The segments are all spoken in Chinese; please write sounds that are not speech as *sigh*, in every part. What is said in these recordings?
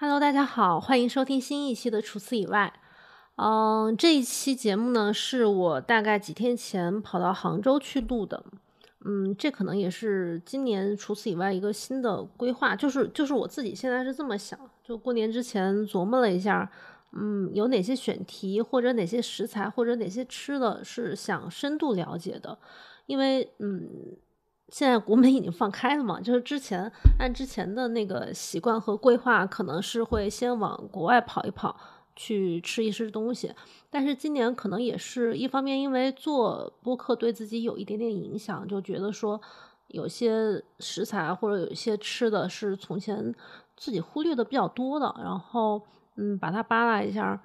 Hello，大家好，欢迎收听新一期的《除此以外》。嗯，这一期节目呢，是我大概几天前跑到杭州去录的。嗯，这可能也是今年除此以外一个新的规划，就是就是我自己现在是这么想，就过年之前琢磨了一下，嗯，有哪些选题或者哪些食材或者哪些吃的是想深度了解的，因为嗯。现在国门已经放开了嘛，就是之前按之前的那个习惯和规划，可能是会先往国外跑一跑，去吃一吃东西。但是今年可能也是一方面，因为做播客对自己有一点点影响，就觉得说有些食材或者有一些吃的是从前自己忽略的比较多的，然后嗯，把它扒拉一下。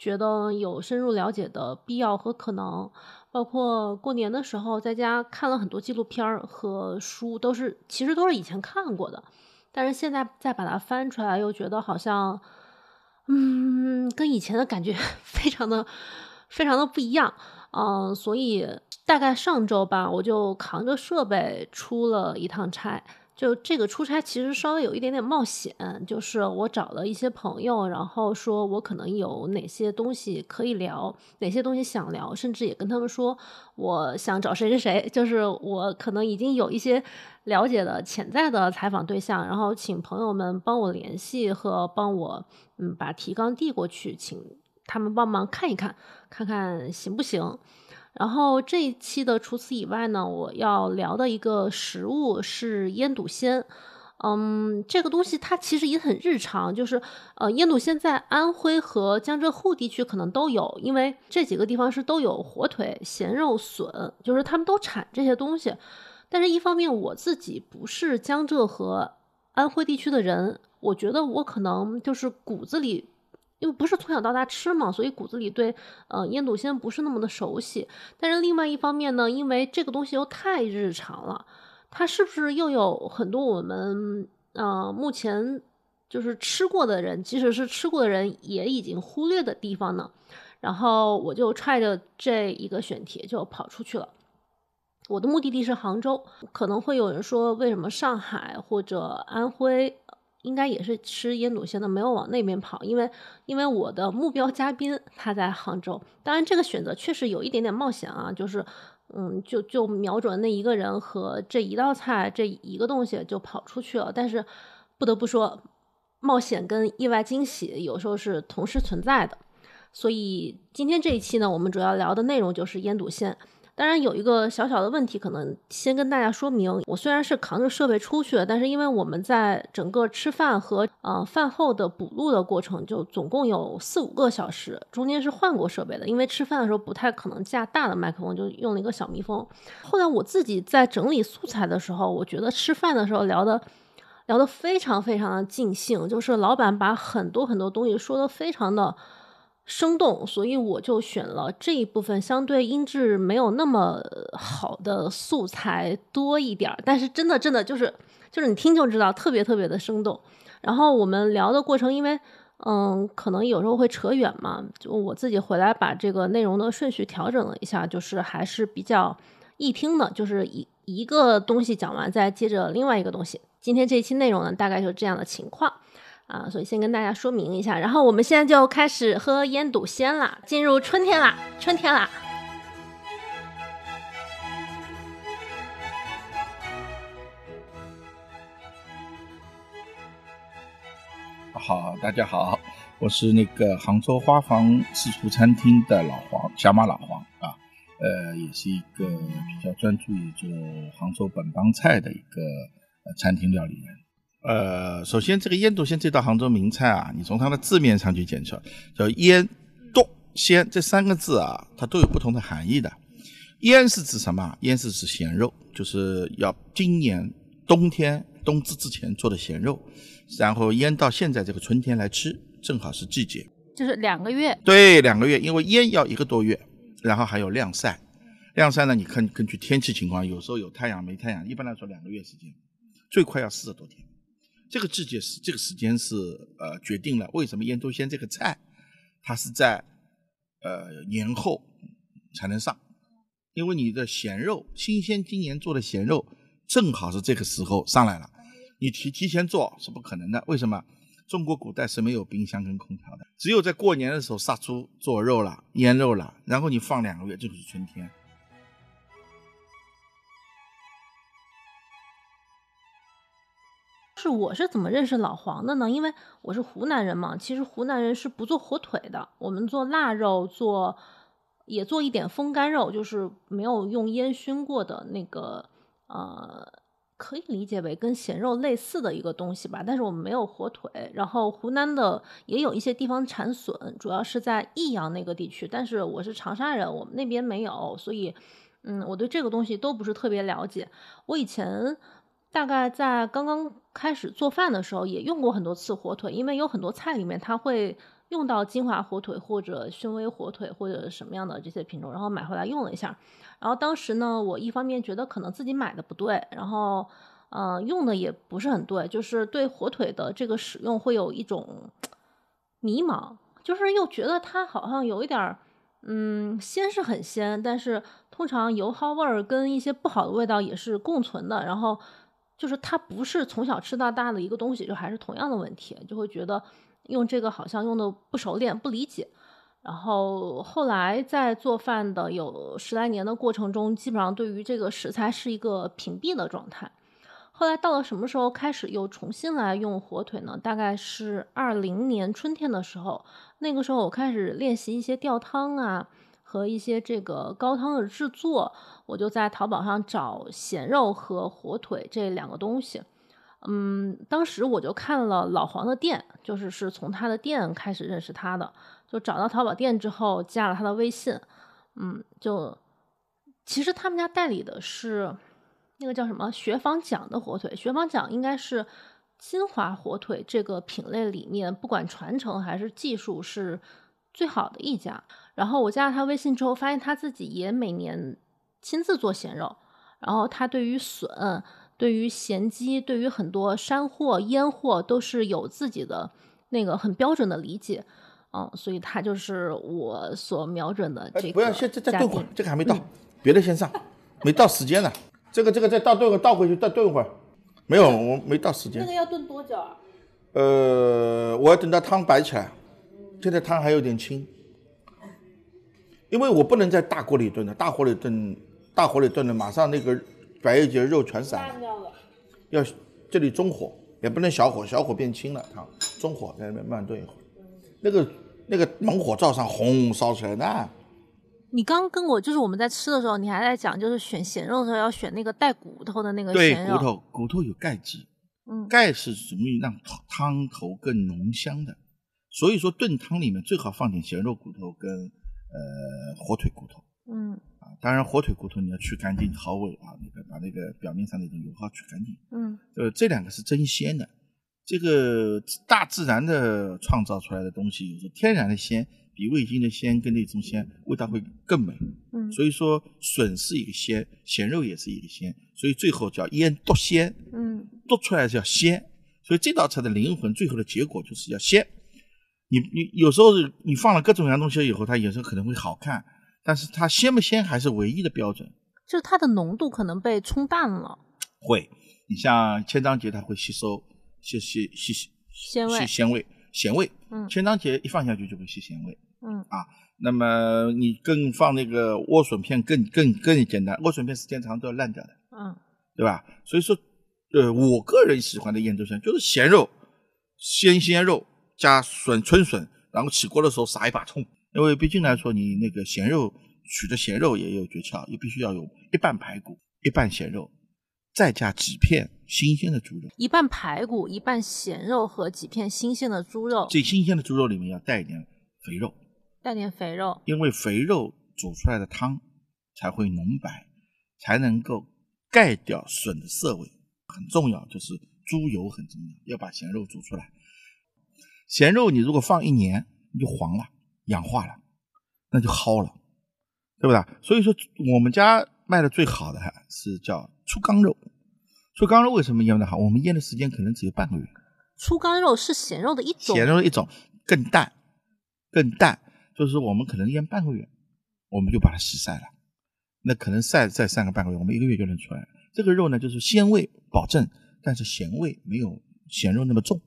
觉得有深入了解的必要和可能，包括过年的时候在家看了很多纪录片和书，都是其实都是以前看过的，但是现在再把它翻出来，又觉得好像，嗯，跟以前的感觉 *laughs* 非常的非常的不一样，嗯，所以大概上周吧，我就扛着设备出了一趟差。就这个出差其实稍微有一点点冒险，就是我找了一些朋友，然后说我可能有哪些东西可以聊，哪些东西想聊，甚至也跟他们说我想找谁谁谁，就是我可能已经有一些了解的潜在的采访对象，然后请朋友们帮我联系和帮我嗯把提纲递过去，请他们帮忙看一看，看看行不行。然后这一期的除此以外呢，我要聊的一个食物是腌笃鲜。嗯，这个东西它其实也很日常，就是呃，腌笃鲜在安徽和江浙沪地区可能都有，因为这几个地方是都有火腿、咸肉、笋，就是他们都产这些东西。但是，一方面我自己不是江浙和安徽地区的人，我觉得我可能就是骨子里。因为不是从小到大吃嘛，所以骨子里对呃腌笃鲜不是那么的熟悉。但是另外一方面呢，因为这个东西又太日常了，它是不是又有很多我们呃目前就是吃过的人，即使是吃过的人也已经忽略的地方呢？然后我就揣着这一个选题就跑出去了。我的目的地是杭州，可能会有人说为什么上海或者安徽？应该也是吃腌笃鲜的，没有往那边跑，因为因为我的目标嘉宾他在杭州。当然，这个选择确实有一点点冒险啊，就是嗯，就就瞄准那一个人和这一道菜这一个东西就跑出去了。但是不得不说，冒险跟意外惊喜有时候是同时存在的。所以今天这一期呢，我们主要聊的内容就是腌笃鲜。当然有一个小小的问题，可能先跟大家说明。我虽然是扛着设备出去的，但是因为我们在整个吃饭和呃饭后的补录的过程，就总共有四五个小时，中间是换过设备的。因为吃饭的时候不太可能架大的麦克风，就用了一个小蜜蜂。后来我自己在整理素材的时候，我觉得吃饭的时候聊的聊得非常非常的尽兴，就是老板把很多很多东西说的非常的。生动，所以我就选了这一部分相对音质没有那么好的素材多一点儿，但是真的真的就是就是你听就知道特别特别的生动。然后我们聊的过程，因为嗯可能有时候会扯远嘛，就我自己回来把这个内容的顺序调整了一下，就是还是比较易听的，就是一一个东西讲完再接着另外一个东西。今天这一期内容呢，大概就是这样的情况。啊，所以先跟大家说明一下，然后我们现在就开始喝腌笃鲜啦，进入春天啦，春天啦！好，大家好，我是那个杭州花房私厨餐厅的老黄，小马老黄啊，呃，也是一个比较专注于做杭州本帮菜的一个呃餐厅料理人。呃，首先这个腌笃鲜这道杭州名菜啊，你从它的字面上去检测，叫腌笃鲜这三个字啊，它都有不同的含义的。腌是指什么？腌是指咸肉，就是要今年冬天冬至之前做的咸肉，然后腌到现在这个春天来吃，正好是季节，就是两个月。对，两个月，因为腌要一个多月，然后还有晾晒，晾晒呢，你看根据天气情况，有时候有太阳没太阳，一般来说两个月时间，最快要四十多天。这个季节是这个时间是呃决定了为什么腌笃鲜这个菜，它是在呃年后才能上，因为你的咸肉新鲜今年做的咸肉正好是这个时候上来了，你提提前做是不可能的。为什么？中国古代是没有冰箱跟空调的，只有在过年的时候杀猪做肉了、腌肉了，然后你放两个月，这就是春天。是我是怎么认识老黄的呢？因为我是湖南人嘛，其实湖南人是不做火腿的，我们做腊肉，做也做一点风干肉，就是没有用烟熏过的那个，呃，可以理解为跟咸肉类似的一个东西吧。但是我们没有火腿，然后湖南的也有一些地方产笋，主要是在益阳那个地区，但是我是长沙人，我们那边没有，所以，嗯，我对这个东西都不是特别了解。我以前。大概在刚刚开始做饭的时候，也用过很多次火腿，因为有很多菜里面它会用到金华火腿或者熏威火腿或者什么样的这些品种，然后买回来用了一下。然后当时呢，我一方面觉得可能自己买的不对，然后嗯用的也不是很对，就是对火腿的这个使用会有一种迷茫，就是又觉得它好像有一点儿嗯鲜是很鲜，但是通常油耗味儿跟一些不好的味道也是共存的，然后。就是它不是从小吃到大的一个东西，就还是同样的问题，就会觉得用这个好像用的不熟练、不理解。然后后来在做饭的有十来年的过程中，基本上对于这个食材是一个屏蔽的状态。后来到了什么时候开始又重新来用火腿呢？大概是二零年春天的时候，那个时候我开始练习一些吊汤啊。和一些这个高汤的制作，我就在淘宝上找咸肉和火腿这两个东西。嗯，当时我就看了老黄的店，就是是从他的店开始认识他的，就找到淘宝店之后加了他的微信。嗯，就其实他们家代理的是那个叫什么学坊奖的火腿，学坊奖应该是金华火腿这个品类里面，不管传承还是技术是最好的一家。然后我加了他微信之后，发现他自己也每年亲自做咸肉。然后他对于笋、对于咸鸡、对于很多山货、腌货都是有自己的那个很标准的理解。嗯，所以他就是我所瞄准的这个。不要，现在再炖会儿，这个还没到，别的先上，没到时间呢。这个这个再倒炖个倒回去再炖会儿，没有，我没到时间。那个要炖多久啊？呃，我要等到汤白起来，现在汤还有点清。因为我不能在大锅里炖的，大火里炖，大火里炖的，马上那个百叶结肉全散了。要这里中火，也不能小火，小火变轻了汤。中火在那边慢炖一会儿。那个那个猛火灶上轰烧起来那。你刚跟我就是我们在吃的时候，你还在讲，就是选咸肉的时候要选那个带骨头的那个咸肉。对，骨头骨头有钙质，嗯，钙是容易让汤头更浓香的。所以说炖汤里面最好放点咸肉骨头跟。呃，火腿骨头，嗯，啊，当然火腿骨头你要去干净掏尾啊，那个把那个表面上那种油耗去干净，嗯，呃，这两个是真鲜的，这个大自然的创造出来的东西，有时候天然的鲜比味精的鲜跟那种鲜味道会更美，嗯，所以说笋是一个鲜，咸肉也是一个鲜，所以最后叫腌剁鲜，嗯，剁出来叫鲜，所以这道菜的灵魂，最后的结果就是要鲜。你你有时候你放了各种各样东西以后，它有时候可能会好看，但是它鲜不鲜还是唯一的标准，就是它的浓度可能被冲淡了。会，你像千张节，它会吸收吸吸吸吸鲜味鲜味咸味。嗯，千张节一放下去就会吸咸味。嗯啊，那么你更放那个莴笋片更更更简单，莴笋片时间长都要烂掉的。嗯，对吧？所以说，呃，我个人喜欢的腌制香就是咸肉，鲜鲜肉。加笋春笋，然后起锅的时候撒一把葱，因为毕竟来说，你那个咸肉取的咸肉也有诀窍，也必须要有一半排骨，一半咸肉，再加几片新鲜的猪肉。一半排骨，一半咸肉和几片新鲜的猪肉。这新鲜的猪肉里面要带一点肥肉，带点肥肉，因为肥肉煮出来的汤才会浓白，才能够盖掉笋的涩味。很重要，就是猪油很重要，要把咸肉煮出来。咸肉你如果放一年，你就黄了，氧化了，那就蒿了，对不对？所以说我们家卖的最好的是叫粗缸肉。粗缸肉为什么腌的好？我们腌的时间可能只有半个月。粗缸肉是咸肉的一种，咸肉的一种更淡，更淡，就是我们可能腌半个月，我们就把它洗晒了。那可能晒再晒个半个月，我们一个月就能出来。这个肉呢，就是鲜味保证，但是咸味没有咸肉那么重。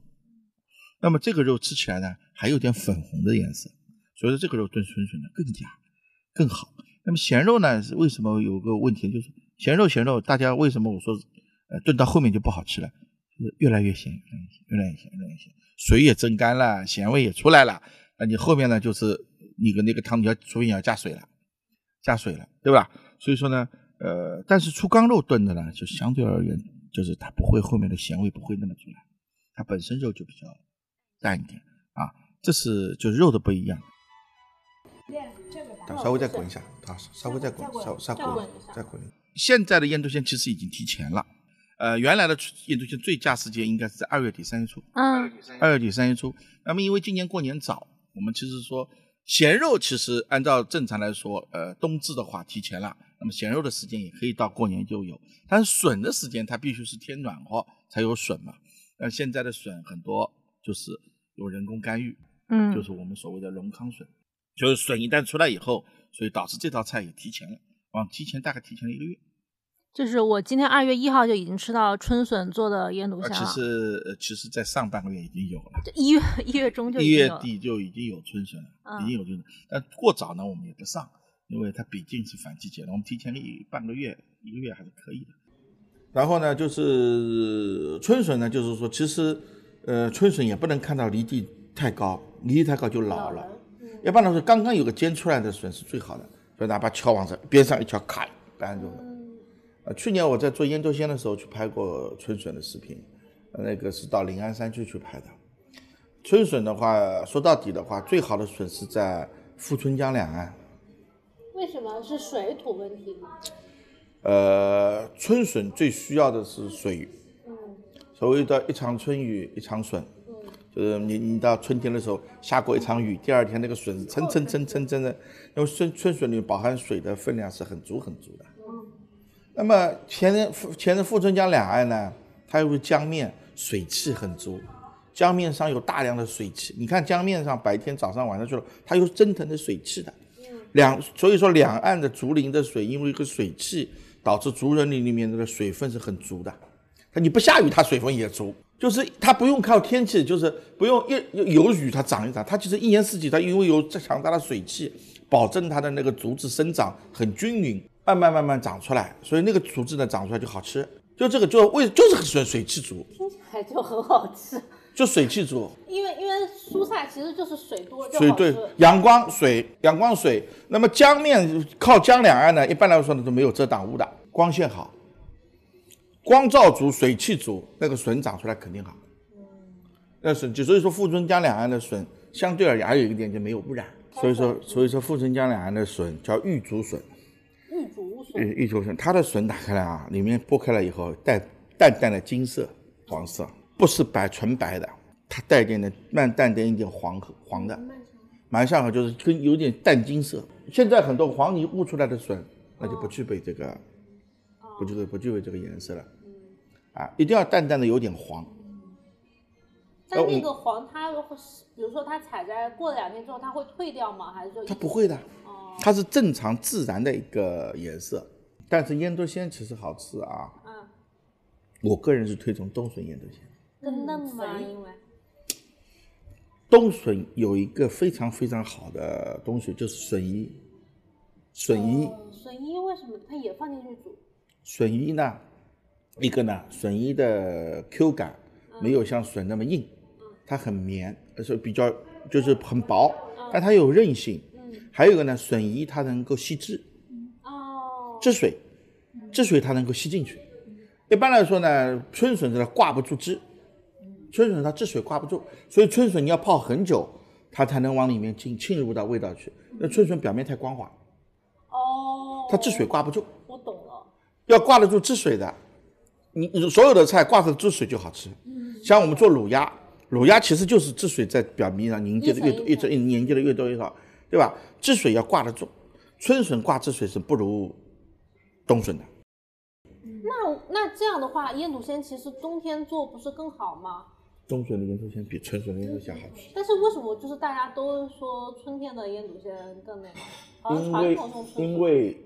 那么这个肉吃起来呢，还有点粉红的颜色，所以说这个肉炖春笋呢更加更好。那么咸肉呢，为什么有个问题？就是咸肉咸肉，大家为什么我说呃炖到后面就不好吃了？就是越来越咸，越来越咸，越来越咸，水也蒸干了，咸味也出来了。那你后面呢，就是你的那个汤你要除非你要加水了，加水了，对吧？所以说呢，呃，但是出缸肉炖的呢，就相对而言，就是它不会后面的咸味不会那么出来，它本身肉就比较淡一点啊，这是就是肉的不一样。稍微再滚一下，好，稍微再滚，稍稍滚，再滚。现在的腌笃鲜其实已经提前了，呃，原来的腌笃鲜最佳时间应该是在二月底三月初，嗯，二月底三月初。那么因为今年过年早，我们其实说咸肉其实按照正常来说，呃，冬至的话提前了，那么咸肉的时间也可以到过年就有，但是笋的时间它必须是天暖和才有笋嘛。那现在的笋很多就是有人工干预，嗯，就是我们所谓的龙康笋。就是笋一旦出来以后，所以导致这道菜也提前了，往提前大概提前了一个月。就是我今天二月一号就已经吃到春笋做的腌笃虾了。其实，呃，其实在上半个月已经有了，一月一月中就一月底就已经有春笋了，已经有春笋。但过早呢，我们也不上，因为它毕竟是反季节了，我们提前一半个月、一个月还是可以的。然后呢，就是春笋呢，就是说，其实，呃，春笋也不能看到离地太高，离地太高就老了。一般来说，刚刚有个尖出来的笋是最好的，所以哪怕敲往这边上一敲，咔，搬住了。呃，去年我在做腌笃鲜的时候去拍过春笋的视频，那个是到临安山区去拍的。春笋的话，说到底的话，最好的笋是在富春江两岸。为什么是水土问题吗？呃，春笋最需要的是水。所谓的一场春雨一场笋。就是你你到春天的时候下过一场雨，第二天那个笋蹭蹭蹭蹭蹭的，因为春春笋里饱含水的分量是很足很足的。那么前任富前任富春江两岸呢，它又是江面，水汽很足，江面上有大量的水汽。你看江面上白天早上晚上去了，它有蒸腾的水汽的。两所以说两岸的竹林的水，因为一个水汽导致竹林里里面那个水分是很足的。它你不下雨，它水分也足。就是它不用靠天气，就是不用一有雨它长一长，它其实一年四季它因为有这强大的水汽，保证它的那个竹子生长很均匀，慢慢慢慢长出来，所以那个竹子呢长出来就好吃。就这个就为就是水水气足，听起来就很好吃。就水气足，因为因为蔬菜其实就是水多水对，阳光水阳光水，那么江面靠江两岸呢，一般来说呢都没有遮挡物的，光线好。光照足，水气足，那个笋长出来肯定好。那笋就所以说富春江两岸的笋相对而言还有一个点就没有污染。所以说所以说富春江两岸的笋叫玉竹笋。玉竹笋。玉玉竹笋，它的笋打开来啊，里面剥开了以后带淡淡的金色黄色，不是白纯白的，它带点的慢淡点一点黄黄的。蛮像好就是跟有点淡金色。现在很多黄泥焐出来的笋，那就不具备这个。不具备不具备这个颜色了，啊，一定要淡淡的有点黄。但那个黄，它比如说它采摘过了两天之后，它会退掉吗？还是说它不会的？哦，它是正常自然的一个颜色。但是腌笃鲜其实好吃啊。嗯。我个人是推崇冬笋腌笃鲜。更嫩吗？因为冬笋有一个非常非常好的东西，就是笋衣。笋衣。笋衣为什么它也放进去煮？笋衣呢，一个呢，笋衣的 Q 感没有像笋那么硬，它很绵，而且比较就是很薄，但它有韧性。还有一个呢，笋衣它能够吸汁，哦，汁水，汁水它能够吸进去。一般来说呢，春笋它挂不住汁，春笋它汁水挂不住，所以春笋你要泡很久，它才能往里面浸浸入到味道去。那春笋表面太光滑，哦，它汁水挂不住。要挂得住汁水的，你你所有的菜挂上汁水就好吃。像我们做卤鸭，卤鸭其实就是汁水在表面上凝结的越多，一直凝结的越多越好，对吧？汁水要挂得住，春笋挂汁水是不如冬笋的。那那这样的话，腌笃鲜其实冬天做不是更好吗？冬笋的腌笃鲜比春笋的腌笃鲜好吃。但是为什么就是大家都说春天的腌笃鲜更那个？因为因为。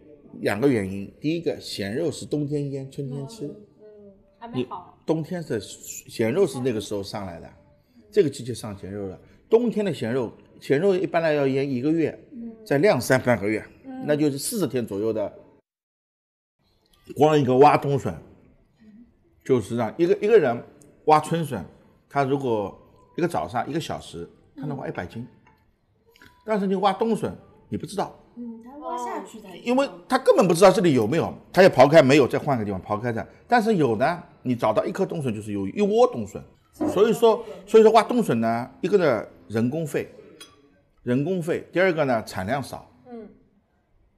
两个原因，第一个咸肉是冬天腌，春天吃。嗯，还没好。冬天的咸肉是那个时候上来的，这个季节上咸肉了。冬天的咸肉，咸肉一般来要腌一个月，再晾三半个月，那就是四十天左右的。光一个挖冬笋，就是让一个一个人挖春笋，他如果一个早上一个小时，他能挖一百斤。但是你挖冬笋，你不知道，嗯，它挖下去的，因为他根本不知道这里有没有，他要刨开没有，再换个地方刨开的。但是有呢，你找到一颗冬笋就是有一窝冬笋。所以说，所以说挖冬笋呢，一个呢人工费，人工费；第二个呢产量少，嗯，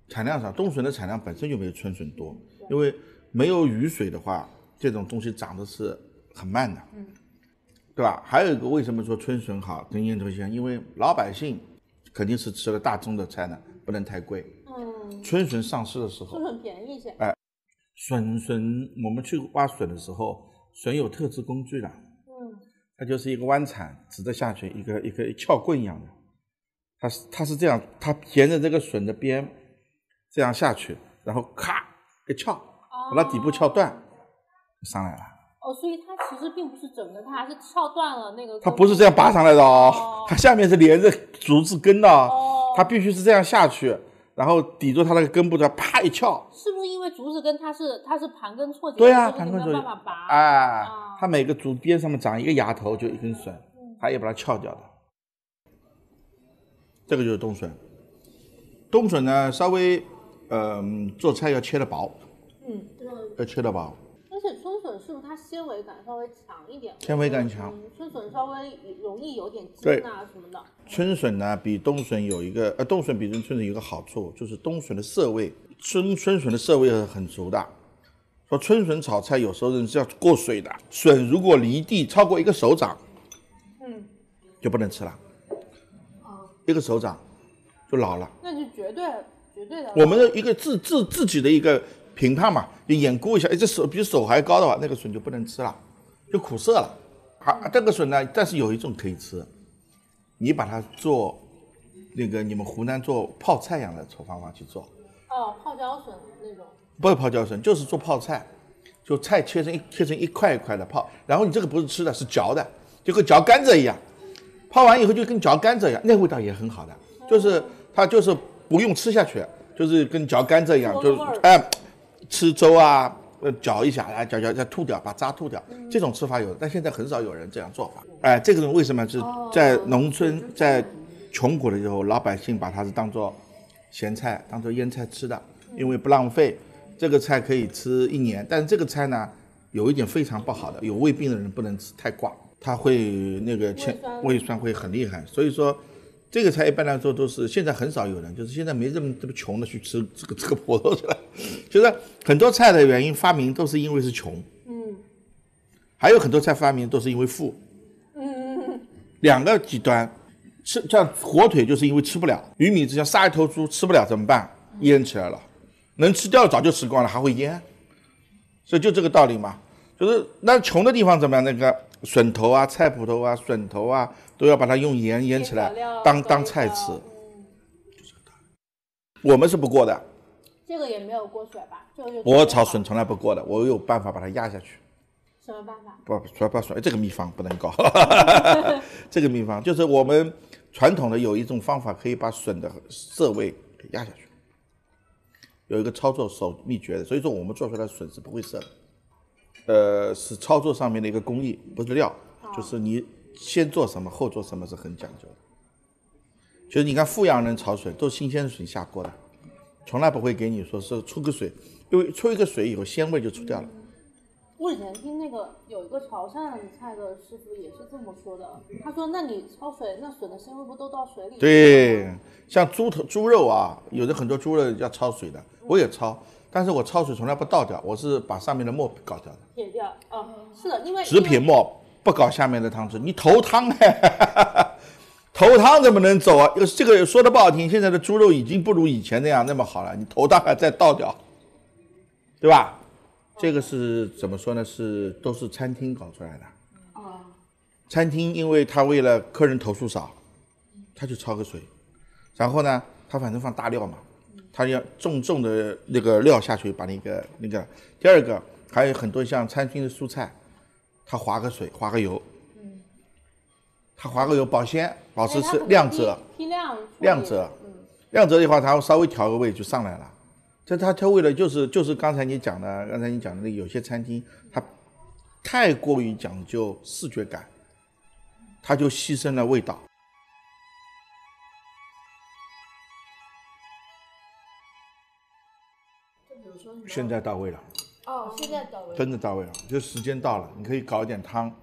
产量少，冬笋的产量本身就没有春笋多，因为没有雨水的话，这种东西长得是很慢的，嗯，对吧？还有一个为什么说春笋好跟烟头香？因为老百姓肯定是吃了大宗的菜呢，不能太贵。嗯，春笋上市的时候春，笋便宜一些。笋笋我们去挖笋的时候，笋有特制工具的。嗯，它就是一个弯铲，直着下去，一个一个撬棍一样的。它是它是这样，它沿着这个笋的边这样下去，然后咔一撬，把它底部撬断，上来了。哦，所以它其实并不是整个，它还是撬断了那个。它不是这样拔上来的哦哦，它下面是连着竹子根的哦，哦，它必须是这样下去，然后抵住它那个根部的，啪一撬。是不是因为竹子根它是它是盘根错节？对呀、所以你盘根错节没有办法拔。哎啊，它每个竹边上面长一个芽头，就一根笋，嗯它也把它撬掉的。这个就是冬笋。冬笋呢，稍微嗯、做菜要切的薄，嗯，要切的薄，纤维感稍微强一点？纤维感强。嗯，春笋稍微容易有点筋啊什么的。春笋呢，比冬笋有一个呃，冬笋比春笋有一个好处，就是冬笋的涩味，春春笋的涩味是很足的。说春笋炒菜有时候人是要过水的，笋如果离地超过一个手掌，嗯，就不能吃了，啊，一个手掌就老了。那就绝对绝对的。我们的一个自自自己的一个评判嘛，就眼估一下，哎，这手比手还高的话，那个笋就不能吃了，就苦涩了。啊，这个笋呢，但是有一种可以吃，你把它做那个你们湖南做泡菜一样的炒方法去做，哦，泡椒笋那种。不是泡椒笋，就是做泡菜，就菜切成一切成一块一块的泡，然后你这个不是吃的，是嚼的，就跟嚼甘蔗一样，泡完以后就跟嚼甘蔗一样，那味道也很好的，就是它就是不用吃下去，就是跟嚼甘蔗一样，就哎、吃粥啊，呃嚼一下，哎嚼嚼再吐掉，把渣吐掉，这种吃法有，但现在很少有人这样做法。哎，这个人为什么是在农村在穷苦的时候，老百姓把它是当做咸菜，当做腌菜吃的，因为不浪费。这个菜可以吃一年，但是这个菜呢，有一点非常不好的，有胃病的人不能吃太挂，它会那个前胃酸会很厉害。所以说，这个菜一般来说都是现在很少有人，就是现在没这么这么穷的去吃这个这个葡萄去了。就是很多菜的原因发明都是因为是穷，嗯还有很多菜发明都是因为富，嗯两个极端。吃像火腿就是因为吃不了，鱼米之乡杀一头猪吃不了怎么办？腌起来了，能吃掉早就吃光了，还会腌，所以就这个道理嘛。就是那穷的地方怎么样？那个笋头啊、菜脯头啊、笋头啊，都要把它用盐腌起来当当菜吃。嗯我们是不过的，这个也没有过水吧？这个就我炒笋从来不过的，我有办法把它压下去。什么办法？不不不说，这个秘方不能搞。*laughs* 这个秘方 *laughs* 就是我们传统的有一种方法，可以把笋的涩味给压下去，有一个操作手秘诀的。所以说我们做出来的笋是不会涩的。呃，是操作上面的一个工艺，不是料，就是你先做什么后做什么是很讲究的。就是你看富阳人炒笋都是新鲜的笋下锅的，从来不会给你说是出个水，因为出一个水以后鲜味就出掉了。我以前听那个有一个潮汕菜的师傅也是这么说的，他说：“那你焯水，那笋的鲜味不都到水里？”，对，像猪头、猪肉啊，有的很多猪肉要焯水的，我也焯，但是我焯水从来不倒掉，我是把上面的沫搞掉的，撇掉。哦，是的，因为只撇沫，不搞下面的汤汁。你头汤哎，*laughs* 头汤怎么能走啊？这个说的不好听，现在的猪肉已经不如以前那样那么好了，你头汤还再倒掉，对吧？这个是怎么说呢？是都是餐厅搞出来的。啊，餐厅因为他为了客人投诉少，他就焯个水，然后呢，他反正放大料嘛，他要重重的那个料下去，把那个那个。第二个还有很多像餐厅的蔬菜，他划个水，划个油，它划个油保鲜，保持是亮泽，批量亮泽嗯，亮泽的话，它会稍微调个味就上来了。这它调味的就是就是刚才你讲的，刚才你讲的那有些餐厅它太过于讲究视觉感，它就牺牲了味道。现在到位了，哦，现在到位。真的到位了，就时间到了，你可以搞一点汤，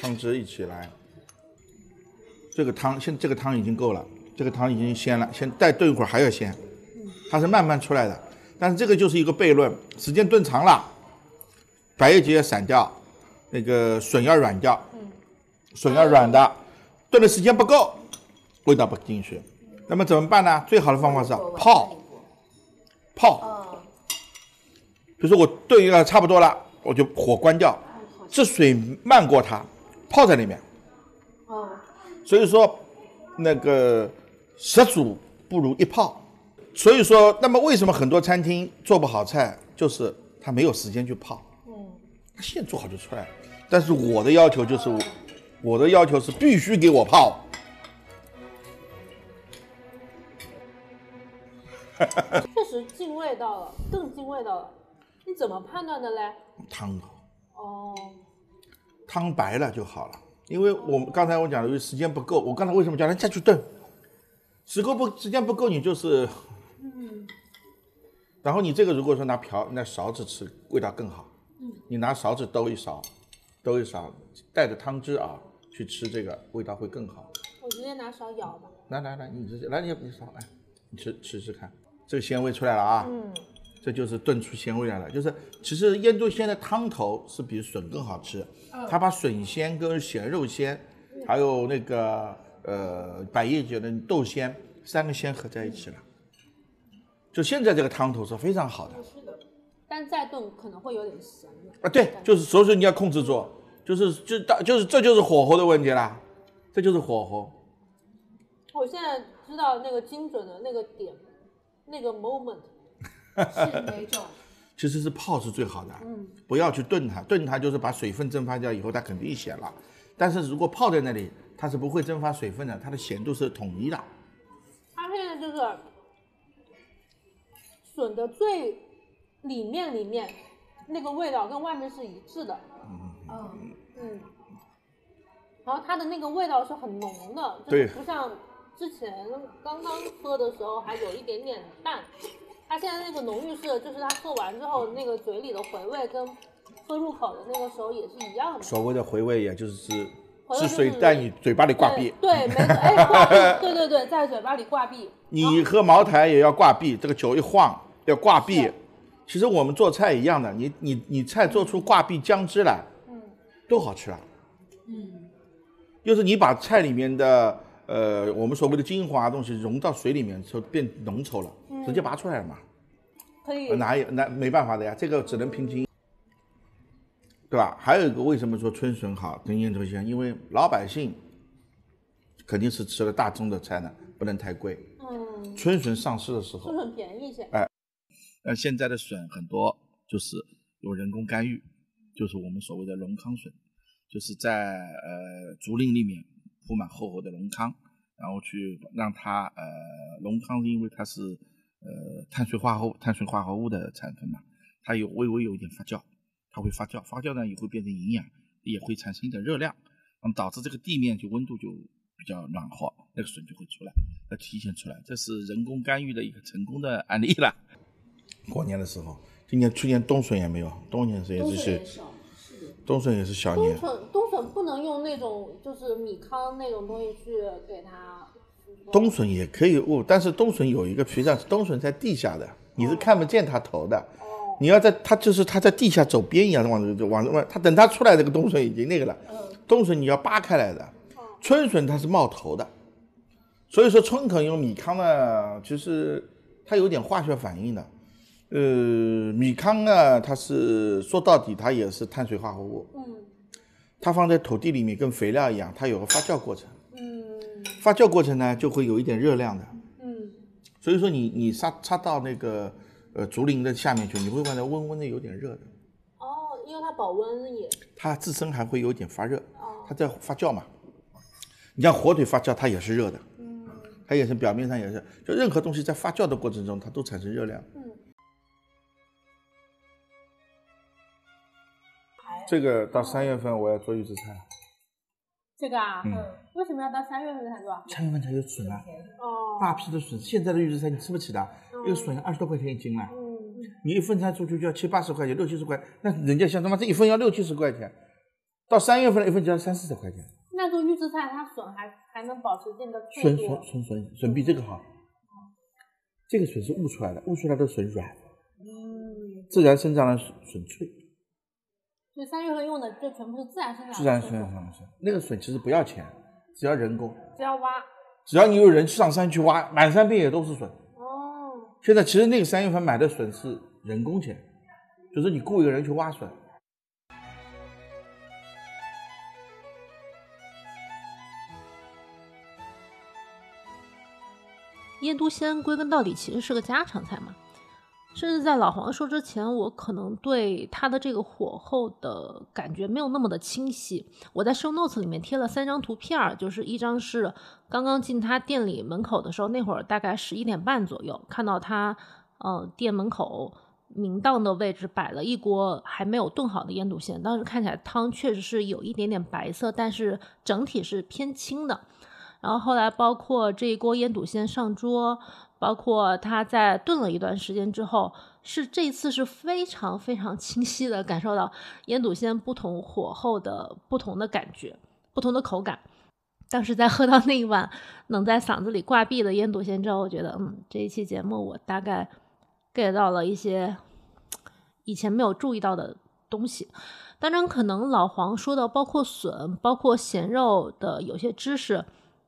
汤汁一起来。这个汤现这个汤已经够了，这个汤已经鲜了，先再炖一会儿还要鲜，它是慢慢出来的。但是这个就是一个悖论，时间炖长了，白叶结要散掉，那个笋要软掉，笋要软的，炖的时间不够，味道不进去。那么怎么办呢？最好的方法是泡，泡。比如说我炖一个差不多了，我就火关掉，这水漫过它，泡在里面。哦，所以说，那个十煮不如一泡。所以说，那么为什么很多餐厅做不好菜，就是他没有时间去泡。嗯，他现做好就出来了。但是我的要求就是，我的要求是必须给我泡。确实进味道了，更进味道了。你怎么判断的嘞？汤头哦，汤白了就好了，因为我们刚才我讲的，因为时间不够。我刚才为什么叫人下去炖？时够不时间不够，你就是，嗯 *laughs* 然后你这个如果说拿瓢拿勺子吃，味道更好。嗯你拿勺子兜一勺，兜一勺，带着汤汁啊去吃，这个味道会更好。我直接拿勺舀吧。来来来，你直接来你你勺来，你吃吃吃看，这个鲜味出来了啊。嗯，这就是炖出鲜味来了。就是其实腌笃鲜的汤头是比笋更好吃，它把笋鲜跟咸肉鲜，还有那个呃百叶结的豆鲜三个鲜合在一起了。就现在这个汤头是非常好的但再炖可能会有点咸的。啊，对，就是所以说你要控制住，就是就大就是这就是火候的问题啦，这就是火候。我现在知道那个精准的那个点，那个 moment 是哪种？其实是泡是最好的，嗯，不要去炖它，炖它就是把水分蒸发掉以后，它肯定咸了。但是如果泡在那里，它是不会蒸发水分的，它的咸度是统一的。它现在就是笋的最里面里面那个味道跟外面是一致的，嗯，嗯嗯，然后它的那个味道是很浓的，就对是不像之前刚刚喝的时候还有一点点淡，它现在那个浓郁是就是它喝完之后那个嘴里的回味跟喝入口的那个时候也是一样的。所谓的回味，也就是回味是水在你嘴巴里挂壁。对，对，没错，哎，挂壁，对对对，在嘴巴里挂壁。*laughs* 你喝茅台也要挂壁，这个酒一晃要挂壁。其实我们做菜一样的，你你你菜做出挂壁姜汁来，嗯，都好吃了。嗯，就是你把菜里面的呃我们所谓的精华东西融到水里面，就变浓稠了，直接拔出来了嘛。可以。哪有那没办法的呀，这个只能凭经验，对吧？还有一个为什么说春笋好跟燕头香？因为老百姓肯定是吃了大宗的菜呢，不能太贵。嗯，春笋上市的时候是不，是很便宜一些？呃，现在的笋很多就是有人工干预，就是我们所谓的龙康笋，就是在呃竹林里面铺满厚厚的龙糠，然后去让它呃龙糠是因为它是呃碳水化合物碳水化合物的产生嘛，它有微微有一点发酵，它会发酵，发酵呢也会变成营养，也会产生一点热量，那么导致这个地面就温度就比较暖和，那个笋就会出来，要提前出来，这是人工干预的一个成功的案例了。过年的时候，今年去年冬笋也没有，冬年是也冬是笋也少，是的。冬笋也是小冬年，笋冬笋不能用那种就是米糠那种东西去给它。冬笋也可以捂，但是冬笋有一个实际上冬笋在地下的，你是看不见它头的。哦，你要在它就是它在地下走边一样的往着往往它等它出来，这个冬笋已经那个了。嗯，冬笋你要扒开来的，春笋它是冒头的，所以说春笋用米糠呢，其实它有点化学反应的。呃，米糠呢，它是说到底它也是碳水化合物，嗯它放在土地里面跟肥料一样，它有个发酵过程。嗯发酵过程呢，就会有一点热量的。嗯，所以说你你插插到那个呃竹林的下面去，你会感到温温的，有点热的。哦，因为它保温也。它自身还会有点发热，哦它在发酵嘛。你像火腿发酵，它也是热的，嗯它也是表面上也是，就任何东西在发酵的过程中，它都产生热量。嗯，这个到三月份我要做预制菜，这个啊，嗯为什么要到三月份才做？三月份才有笋啊，哦，大批的笋，现在的预制菜你吃不起的，嗯一个笋二十多块钱一斤了。嗯你一份菜出去就要七八十块钱，六七十块，那人家像他妈这一份要六七十块钱，到三月份了一份就要三四十块钱。那做预制菜，它笋还还能保持这个脆笋度笋笋笋笋比这个好，这个笋是悟出来的，悟出来的笋软，嗯，自然生长的笋笋脆，所以三月份用的就全部是自然生长的自然生长的笋。那个笋其实不要钱，只要人工，只要挖。只要你有人上山去挖，满山遍野都是笋。哦，现在其实那个三月份买的笋是人工钱，就是你雇一个人去挖笋。腌笃鲜归根到底其实是个家常菜嘛，甚至在老黄说之前，我可能对他的这个火候的感觉没有那么的清晰。我在 show notes 里面贴了三张图片，就是一张是刚刚进他店里门口的时候，那会儿大概十一点半左右，看到他呃店门口明档的位置摆了一锅还没有炖好的腌笃鲜，当时看起来汤确实是有一点点白色，但是整体是偏清的。然后后来包括这一锅腌笃鲜上桌，包括它在炖了一段时间之后，是这一次是非常非常清晰的感受到腌笃鲜不同火候的不同的感觉，不同的口感。当时在喝到那一碗能在嗓子里挂壁的腌笃鲜之后，我觉得，嗯，这一期节目我大概 get 到了一些以前没有注意到的东西。当然，可能老黄说的包括笋、包括咸肉的有些知识，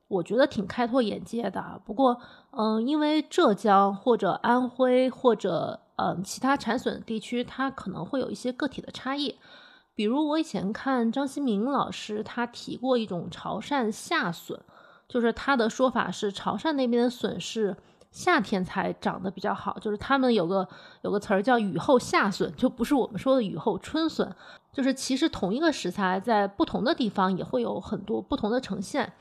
我觉得挺开拓眼界的。不过，嗯，因为浙江或者安徽或者嗯其他产笋地区，它可能会有一些个体的差异。比如我以前看张新明老师他提过一种潮汕夏笋，就是他的说法是潮汕那边的笋是夏天才长得比较好，就是他们有个有个词儿叫雨后夏笋，就不是我们说的雨后春笋。就是其实同一个食材在不同的地方也会有很多不同的呈现。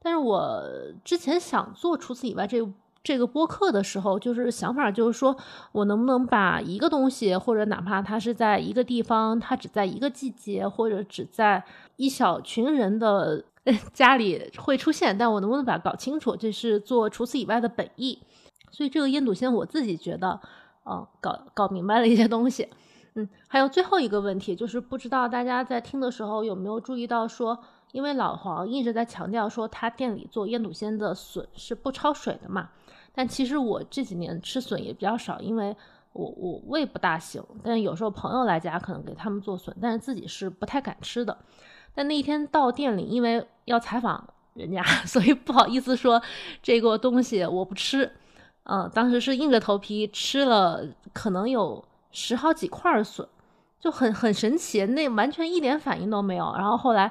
但是我之前想做除此以外这这个播客的时候，就是想法就是说我能不能把一个东西，或者哪怕它是在一个地方，它只在一个季节，或者只在一小群人的 *laughs* 家里会出现，但我能不能把它搞清楚，这是做除此以外的本意。所以这个腌笃鲜，我自己觉得，嗯，搞搞明白了一些东西。嗯，还有最后一个问题，就是不知道大家在听的时候有没有注意到说，因为老黄一直在强调说他店里做腌笃鲜的笋是不焯水的嘛，但其实我这几年吃笋也比较少，因为我我胃不大行，但有时候朋友来家可能给他们做笋，但是自己是不太敢吃的。但那一天到店里，因为要采访人家，*laughs* 所以不好意思说这个东西我不吃。嗯，当时是硬着头皮吃了，可能有十好几块笋，就很很神奇，那完全一点反应都没有。然后后来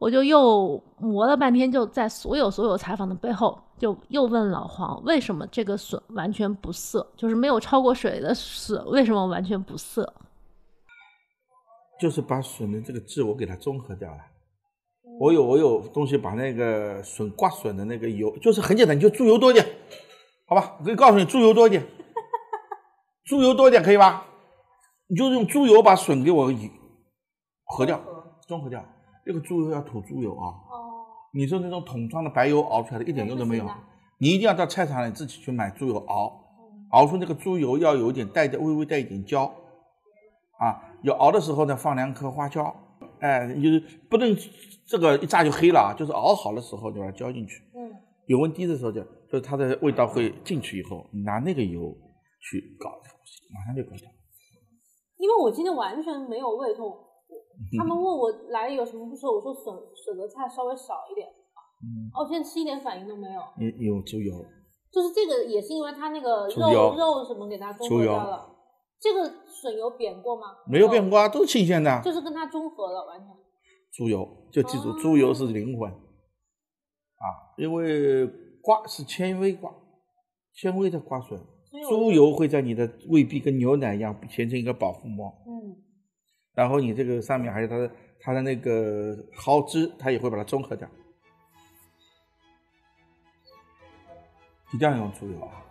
我就又磨了半天，就在所有所有采访的背后，就又问老黄为什么这个笋完全不涩，就是没有焯过水的笋为什么完全不涩？就是把笋的这个质我给它中和掉了。我有我有东西把那个笋挂笋的那个油，就是很简单，你就猪油多一点，好吧？我可以告诉你，猪油多一点，猪油多一点可以吧？你就用猪油把笋给我合掉，中和掉。这个猪油要土猪油啊，哦，你说那种桶装的白油熬出来的，一点用都没有。你一定要到菜场里自己去买猪油熬，熬出那个猪油要有一点带着微微带一点焦，啊，有熬的时候呢放两颗花椒，哎，就是不能这个一炸就黑了啊，就是熬好的时候就把它浇进去，嗯，油温低的时候就就是它的味道会进去以后，你拿那个油去搞马上就搞掉。因为我今天完全没有胃痛，嗯他们问我来有什么不吃，我说笋笋的菜稍微少一点，嗯，哦，现在吃一点反应都没有。有有猪油，就是这个也是因为它那个猪油肉肉什么给它中和猪油掉了。这个笋油扁过吗？没有扁过啊，都是新鲜的。就是跟它中和了，完全。猪油，就记住哦猪油是灵魂。啊，因为瓜是纤维瓜，纤维的瓜笋，猪油会在你的胃壁跟牛奶一样形成一个保护膜，嗯，然后你这个上面还有它的它的那个蒿汁它也会把它中和掉。一定要用猪油啊